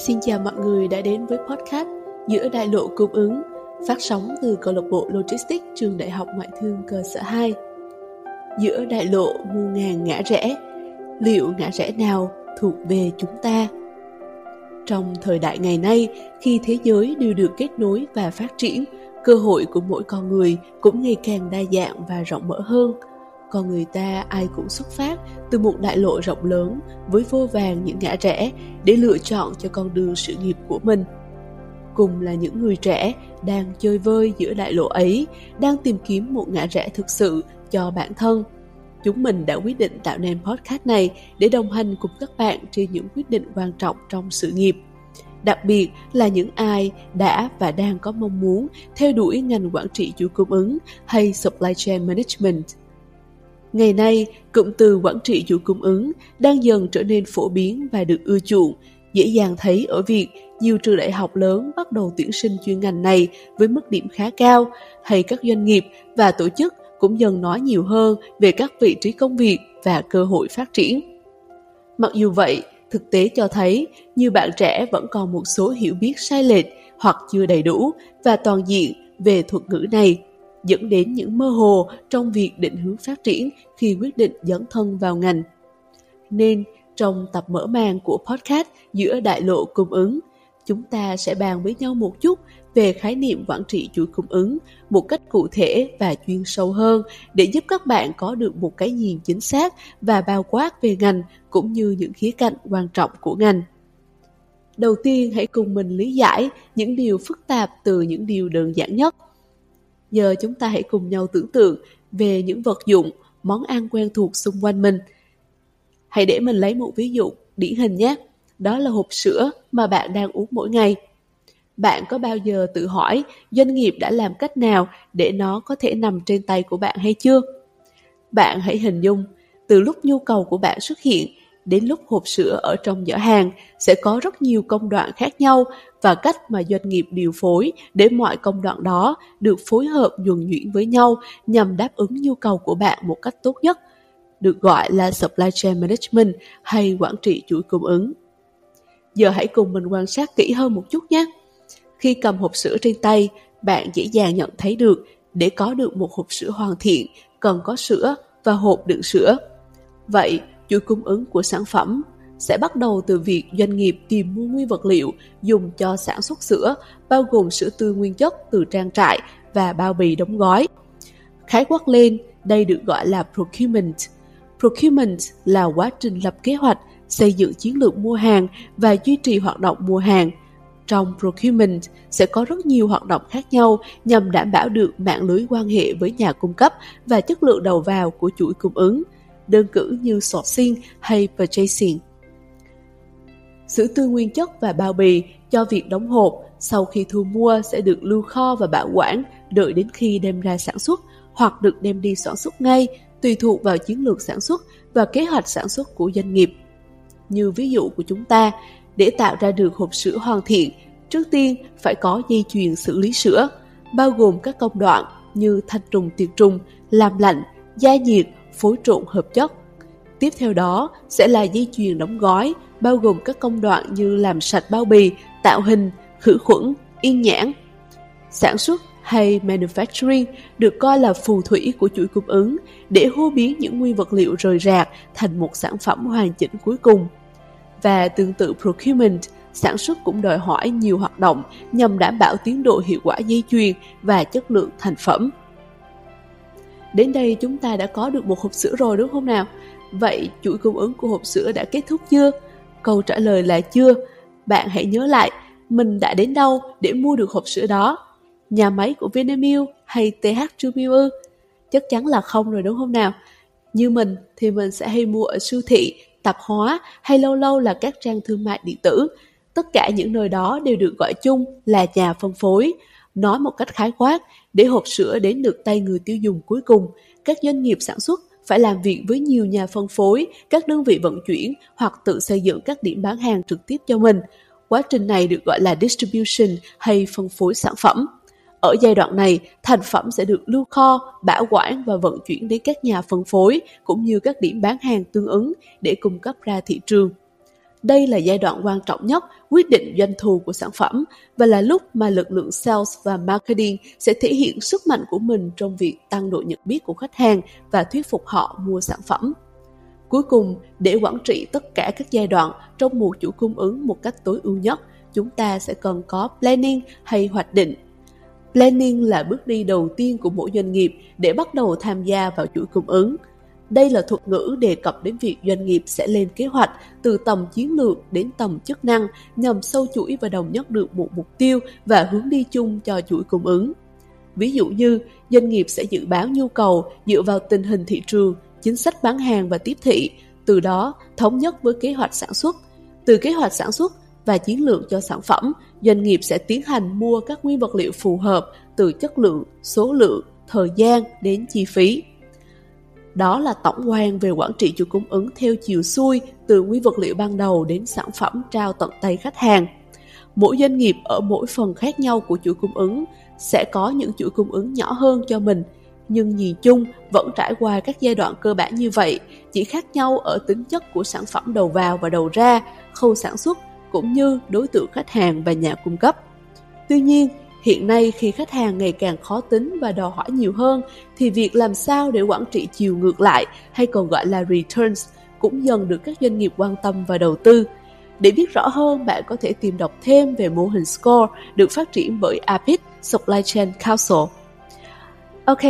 Xin chào mọi người đã đến với podcast Giữa đại lộ cung ứng phát sóng từ câu lạc bộ Logistics trường Đại học Ngoại thương cơ sở 2. Giữa đại lộ mua ngàn ngã rẽ, liệu ngã rẽ nào thuộc về chúng ta? Trong thời đại ngày nay, khi thế giới đều được kết nối và phát triển, cơ hội của mỗi con người cũng ngày càng đa dạng và rộng mở hơn – con người ta ai cũng xuất phát từ một đại lộ rộng lớn với vô vàng những ngã rẽ để lựa chọn cho con đường sự nghiệp của mình. Cùng là những người trẻ đang chơi vơi giữa đại lộ ấy, đang tìm kiếm một ngã rẽ thực sự cho bản thân. Chúng mình đã quyết định tạo nên podcast này để đồng hành cùng các bạn trên những quyết định quan trọng trong sự nghiệp. Đặc biệt là những ai đã và đang có mong muốn theo đuổi ngành quản trị chuỗi cung ứng hay supply chain management – Ngày nay, cụm từ quản trị chuỗi cung ứng đang dần trở nên phổ biến và được ưa chuộng, dễ dàng thấy ở việc nhiều trường đại học lớn bắt đầu tuyển sinh chuyên ngành này với mức điểm khá cao, hay các doanh nghiệp và tổ chức cũng dần nói nhiều hơn về các vị trí công việc và cơ hội phát triển. Mặc dù vậy, thực tế cho thấy nhiều bạn trẻ vẫn còn một số hiểu biết sai lệch hoặc chưa đầy đủ và toàn diện về thuật ngữ này dẫn đến những mơ hồ trong việc định hướng phát triển khi quyết định dấn thân vào ngành. Nên, trong tập mở màn của podcast giữa đại lộ cung ứng, chúng ta sẽ bàn với nhau một chút về khái niệm quản trị chuỗi cung ứng một cách cụ thể và chuyên sâu hơn để giúp các bạn có được một cái nhìn chính xác và bao quát về ngành cũng như những khía cạnh quan trọng của ngành. Đầu tiên hãy cùng mình lý giải những điều phức tạp từ những điều đơn giản nhất – Giờ chúng ta hãy cùng nhau tưởng tượng về những vật dụng, món ăn quen thuộc xung quanh mình. Hãy để mình lấy một ví dụ điển hình nhé. Đó là hộp sữa mà bạn đang uống mỗi ngày. Bạn có bao giờ tự hỏi doanh nghiệp đã làm cách nào để nó có thể nằm trên tay của bạn hay chưa? Bạn hãy hình dung, từ lúc nhu cầu của bạn xuất hiện đến lúc hộp sữa ở trong giỏ hàng sẽ có rất nhiều công đoạn khác nhau và cách mà doanh nghiệp điều phối để mọi công đoạn đó được phối hợp nhuần nhuyễn với nhau nhằm đáp ứng nhu cầu của bạn một cách tốt nhất, được gọi là supply chain management hay quản trị chuỗi cung ứng. Giờ hãy cùng mình quan sát kỹ hơn một chút nhé. Khi cầm hộp sữa trên tay, bạn dễ dàng nhận thấy được để có được một hộp sữa hoàn thiện cần có sữa và hộp đựng sữa. Vậy, chuỗi cung ứng của sản phẩm sẽ bắt đầu từ việc doanh nghiệp tìm mua nguyên vật liệu dùng cho sản xuất sữa, bao gồm sữa tươi nguyên chất từ trang trại và bao bì đóng gói. Khái quát lên, đây được gọi là procurement. Procurement là quá trình lập kế hoạch, xây dựng chiến lược mua hàng và duy trì hoạt động mua hàng. Trong procurement sẽ có rất nhiều hoạt động khác nhau nhằm đảm bảo được mạng lưới quan hệ với nhà cung cấp và chất lượng đầu vào của chuỗi cung ứng, đơn cử như sourcing hay purchasing. Sữa tươi nguyên chất và bao bì cho việc đóng hộp sau khi thu mua sẽ được lưu kho và bảo quản đợi đến khi đem ra sản xuất hoặc được đem đi sản xuất ngay tùy thuộc vào chiến lược sản xuất và kế hoạch sản xuất của doanh nghiệp. Như ví dụ của chúng ta, để tạo ra được hộp sữa hoàn thiện, trước tiên phải có dây chuyền xử lý sữa, bao gồm các công đoạn như thanh trùng tiệt trùng, làm lạnh, gia nhiệt, phối trộn hợp chất. Tiếp theo đó sẽ là dây chuyền đóng gói, bao gồm các công đoạn như làm sạch bao bì, tạo hình, khử khuẩn, yên nhãn. Sản xuất hay manufacturing được coi là phù thủy của chuỗi cung ứng để hô biến những nguyên vật liệu rời rạc thành một sản phẩm hoàn chỉnh cuối cùng. Và tương tự procurement, sản xuất cũng đòi hỏi nhiều hoạt động nhằm đảm bảo tiến độ hiệu quả dây chuyền và chất lượng thành phẩm. Đến đây chúng ta đã có được một hộp sữa rồi đúng không nào? Vậy chuỗi cung ứng của hộp sữa đã kết thúc chưa? Câu trả lời là chưa. Bạn hãy nhớ lại, mình đã đến đâu để mua được hộp sữa đó? Nhà máy của Vinamilk hay TH Trumilk? Chắc chắn là không rồi đúng không nào? Như mình thì mình sẽ hay mua ở siêu thị, tạp hóa hay lâu lâu là các trang thương mại điện tử. Tất cả những nơi đó đều được gọi chung là nhà phân phối. Nói một cách khái quát, để hộp sữa đến được tay người tiêu dùng cuối cùng, các doanh nghiệp sản xuất phải làm việc với nhiều nhà phân phối, các đơn vị vận chuyển hoặc tự xây dựng các điểm bán hàng trực tiếp cho mình. Quá trình này được gọi là distribution hay phân phối sản phẩm. Ở giai đoạn này, thành phẩm sẽ được lưu kho, bảo quản và vận chuyển đến các nhà phân phối cũng như các điểm bán hàng tương ứng để cung cấp ra thị trường. Đây là giai đoạn quan trọng nhất quyết định doanh thu của sản phẩm và là lúc mà lực lượng sales và marketing sẽ thể hiện sức mạnh của mình trong việc tăng độ nhận biết của khách hàng và thuyết phục họ mua sản phẩm. Cuối cùng, để quản trị tất cả các giai đoạn trong một chuỗi cung ứng một cách tối ưu nhất, chúng ta sẽ cần có planning hay hoạch định. Planning là bước đi đầu tiên của mỗi doanh nghiệp để bắt đầu tham gia vào chuỗi cung ứng – đây là thuật ngữ đề cập đến việc doanh nghiệp sẽ lên kế hoạch từ tầm chiến lược đến tầm chức năng nhằm sâu chuỗi và đồng nhất được một mục tiêu và hướng đi chung cho chuỗi cung ứng. Ví dụ như, doanh nghiệp sẽ dự báo nhu cầu dựa vào tình hình thị trường, chính sách bán hàng và tiếp thị, từ đó thống nhất với kế hoạch sản xuất. Từ kế hoạch sản xuất và chiến lược cho sản phẩm, doanh nghiệp sẽ tiến hành mua các nguyên vật liệu phù hợp từ chất lượng, số lượng, thời gian đến chi phí. Đó là tổng quan về quản trị chuỗi cung ứng theo chiều xuôi từ nguyên vật liệu ban đầu đến sản phẩm trao tận tay khách hàng. Mỗi doanh nghiệp ở mỗi phần khác nhau của chuỗi cung ứng sẽ có những chuỗi cung ứng nhỏ hơn cho mình, nhưng nhìn chung vẫn trải qua các giai đoạn cơ bản như vậy, chỉ khác nhau ở tính chất của sản phẩm đầu vào và đầu ra, khâu sản xuất cũng như đối tượng khách hàng và nhà cung cấp. Tuy nhiên, Hiện nay khi khách hàng ngày càng khó tính và đòi hỏi nhiều hơn thì việc làm sao để quản trị chiều ngược lại hay còn gọi là returns cũng dần được các doanh nghiệp quan tâm và đầu tư. Để biết rõ hơn, bạn có thể tìm đọc thêm về mô hình SCORE được phát triển bởi APIT Supply Chain Council. Ok,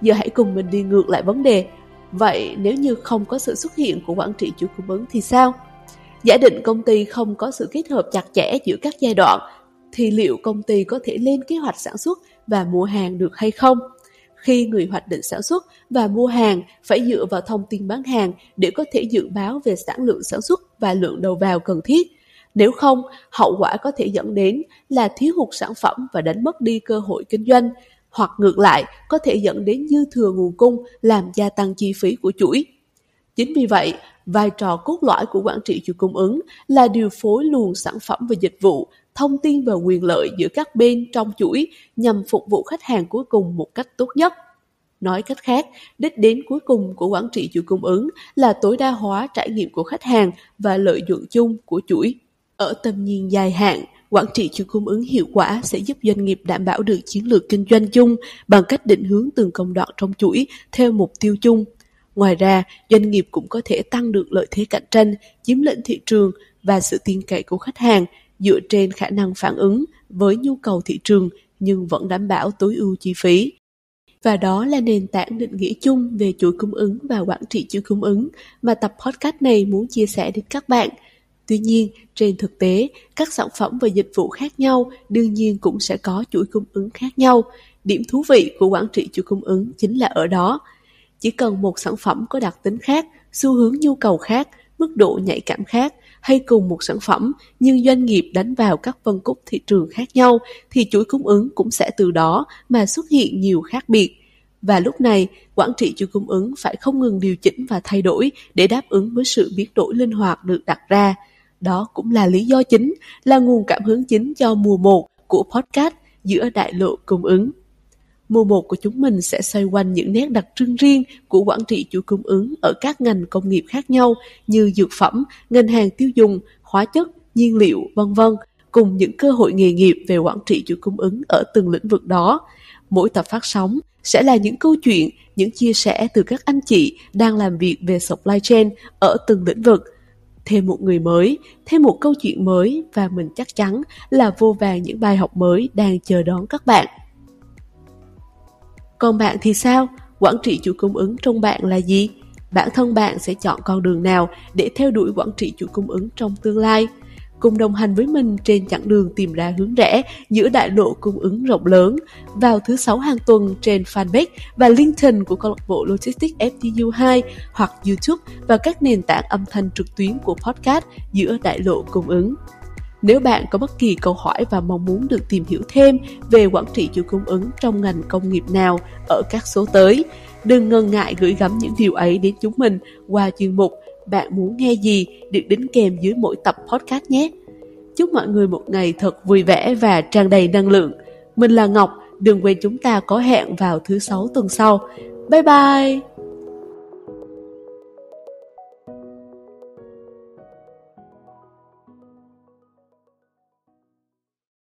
giờ hãy cùng mình đi ngược lại vấn đề. Vậy nếu như không có sự xuất hiện của quản trị chuỗi cung ứng thì sao? Giả định công ty không có sự kết hợp chặt chẽ giữa các giai đoạn thì liệu công ty có thể lên kế hoạch sản xuất và mua hàng được hay không? Khi người hoạch định sản xuất và mua hàng phải dựa vào thông tin bán hàng để có thể dự báo về sản lượng sản xuất và lượng đầu vào cần thiết. Nếu không, hậu quả có thể dẫn đến là thiếu hụt sản phẩm và đánh mất đi cơ hội kinh doanh, hoặc ngược lại có thể dẫn đến dư thừa nguồn cung làm gia tăng chi phí của chuỗi. Chính vì vậy, vai trò cốt lõi của quản trị chuỗi cung ứng là điều phối luồng sản phẩm và dịch vụ thông tin và quyền lợi giữa các bên trong chuỗi nhằm phục vụ khách hàng cuối cùng một cách tốt nhất. Nói cách khác, đích đến cuối cùng của quản trị chuỗi cung ứng là tối đa hóa trải nghiệm của khách hàng và lợi nhuận chung của chuỗi. Ở tầm nhìn dài hạn, quản trị chuỗi cung ứng hiệu quả sẽ giúp doanh nghiệp đảm bảo được chiến lược kinh doanh chung bằng cách định hướng từng công đoạn trong chuỗi theo mục tiêu chung. Ngoài ra, doanh nghiệp cũng có thể tăng được lợi thế cạnh tranh, chiếm lĩnh thị trường và sự tin cậy của khách hàng dựa trên khả năng phản ứng với nhu cầu thị trường nhưng vẫn đảm bảo tối ưu chi phí. Và đó là nền tảng định nghĩa chung về chuỗi cung ứng và quản trị chuỗi cung ứng mà tập podcast này muốn chia sẻ đến các bạn. Tuy nhiên, trên thực tế, các sản phẩm và dịch vụ khác nhau đương nhiên cũng sẽ có chuỗi cung ứng khác nhau. Điểm thú vị của quản trị chuỗi cung ứng chính là ở đó. Chỉ cần một sản phẩm có đặc tính khác, xu hướng nhu cầu khác, mức độ nhạy cảm khác hay cùng một sản phẩm nhưng doanh nghiệp đánh vào các phân khúc thị trường khác nhau thì chuỗi cung ứng cũng sẽ từ đó mà xuất hiện nhiều khác biệt. Và lúc này, quản trị chuỗi cung ứng phải không ngừng điều chỉnh và thay đổi để đáp ứng với sự biến đổi linh hoạt được đặt ra. Đó cũng là lý do chính, là nguồn cảm hứng chính cho mùa 1 của podcast giữa đại lộ cung ứng. Mùa một của chúng mình sẽ xoay quanh những nét đặc trưng riêng của quản trị chuỗi cung ứng ở các ngành công nghiệp khác nhau như dược phẩm, ngành hàng tiêu dùng, hóa chất, nhiên liệu, vân vân, cùng những cơ hội nghề nghiệp về quản trị chuỗi cung ứng ở từng lĩnh vực đó. Mỗi tập phát sóng sẽ là những câu chuyện, những chia sẻ từ các anh chị đang làm việc về supply chain ở từng lĩnh vực. Thêm một người mới, thêm một câu chuyện mới và mình chắc chắn là vô vàng những bài học mới đang chờ đón các bạn. Còn bạn thì sao? Quản trị chuỗi cung ứng trong bạn là gì? Bản thân bạn sẽ chọn con đường nào để theo đuổi quản trị chuỗi cung ứng trong tương lai? Cùng đồng hành với mình trên chặng đường tìm ra hướng rẽ giữa đại lộ cung ứng rộng lớn vào thứ sáu hàng tuần trên fanpage và LinkedIn của câu lạc bộ Logistics FTU2 hoặc YouTube và các nền tảng âm thanh trực tuyến của podcast giữa đại lộ cung ứng. Nếu bạn có bất kỳ câu hỏi và mong muốn được tìm hiểu thêm về quản trị chuỗi cung ứng trong ngành công nghiệp nào ở các số tới, đừng ngần ngại gửi gắm những điều ấy đến chúng mình qua chuyên mục Bạn muốn nghe gì được đính kèm dưới mỗi tập podcast nhé. Chúc mọi người một ngày thật vui vẻ và tràn đầy năng lượng. Mình là Ngọc, đừng quên chúng ta có hẹn vào thứ sáu tuần sau. Bye bye!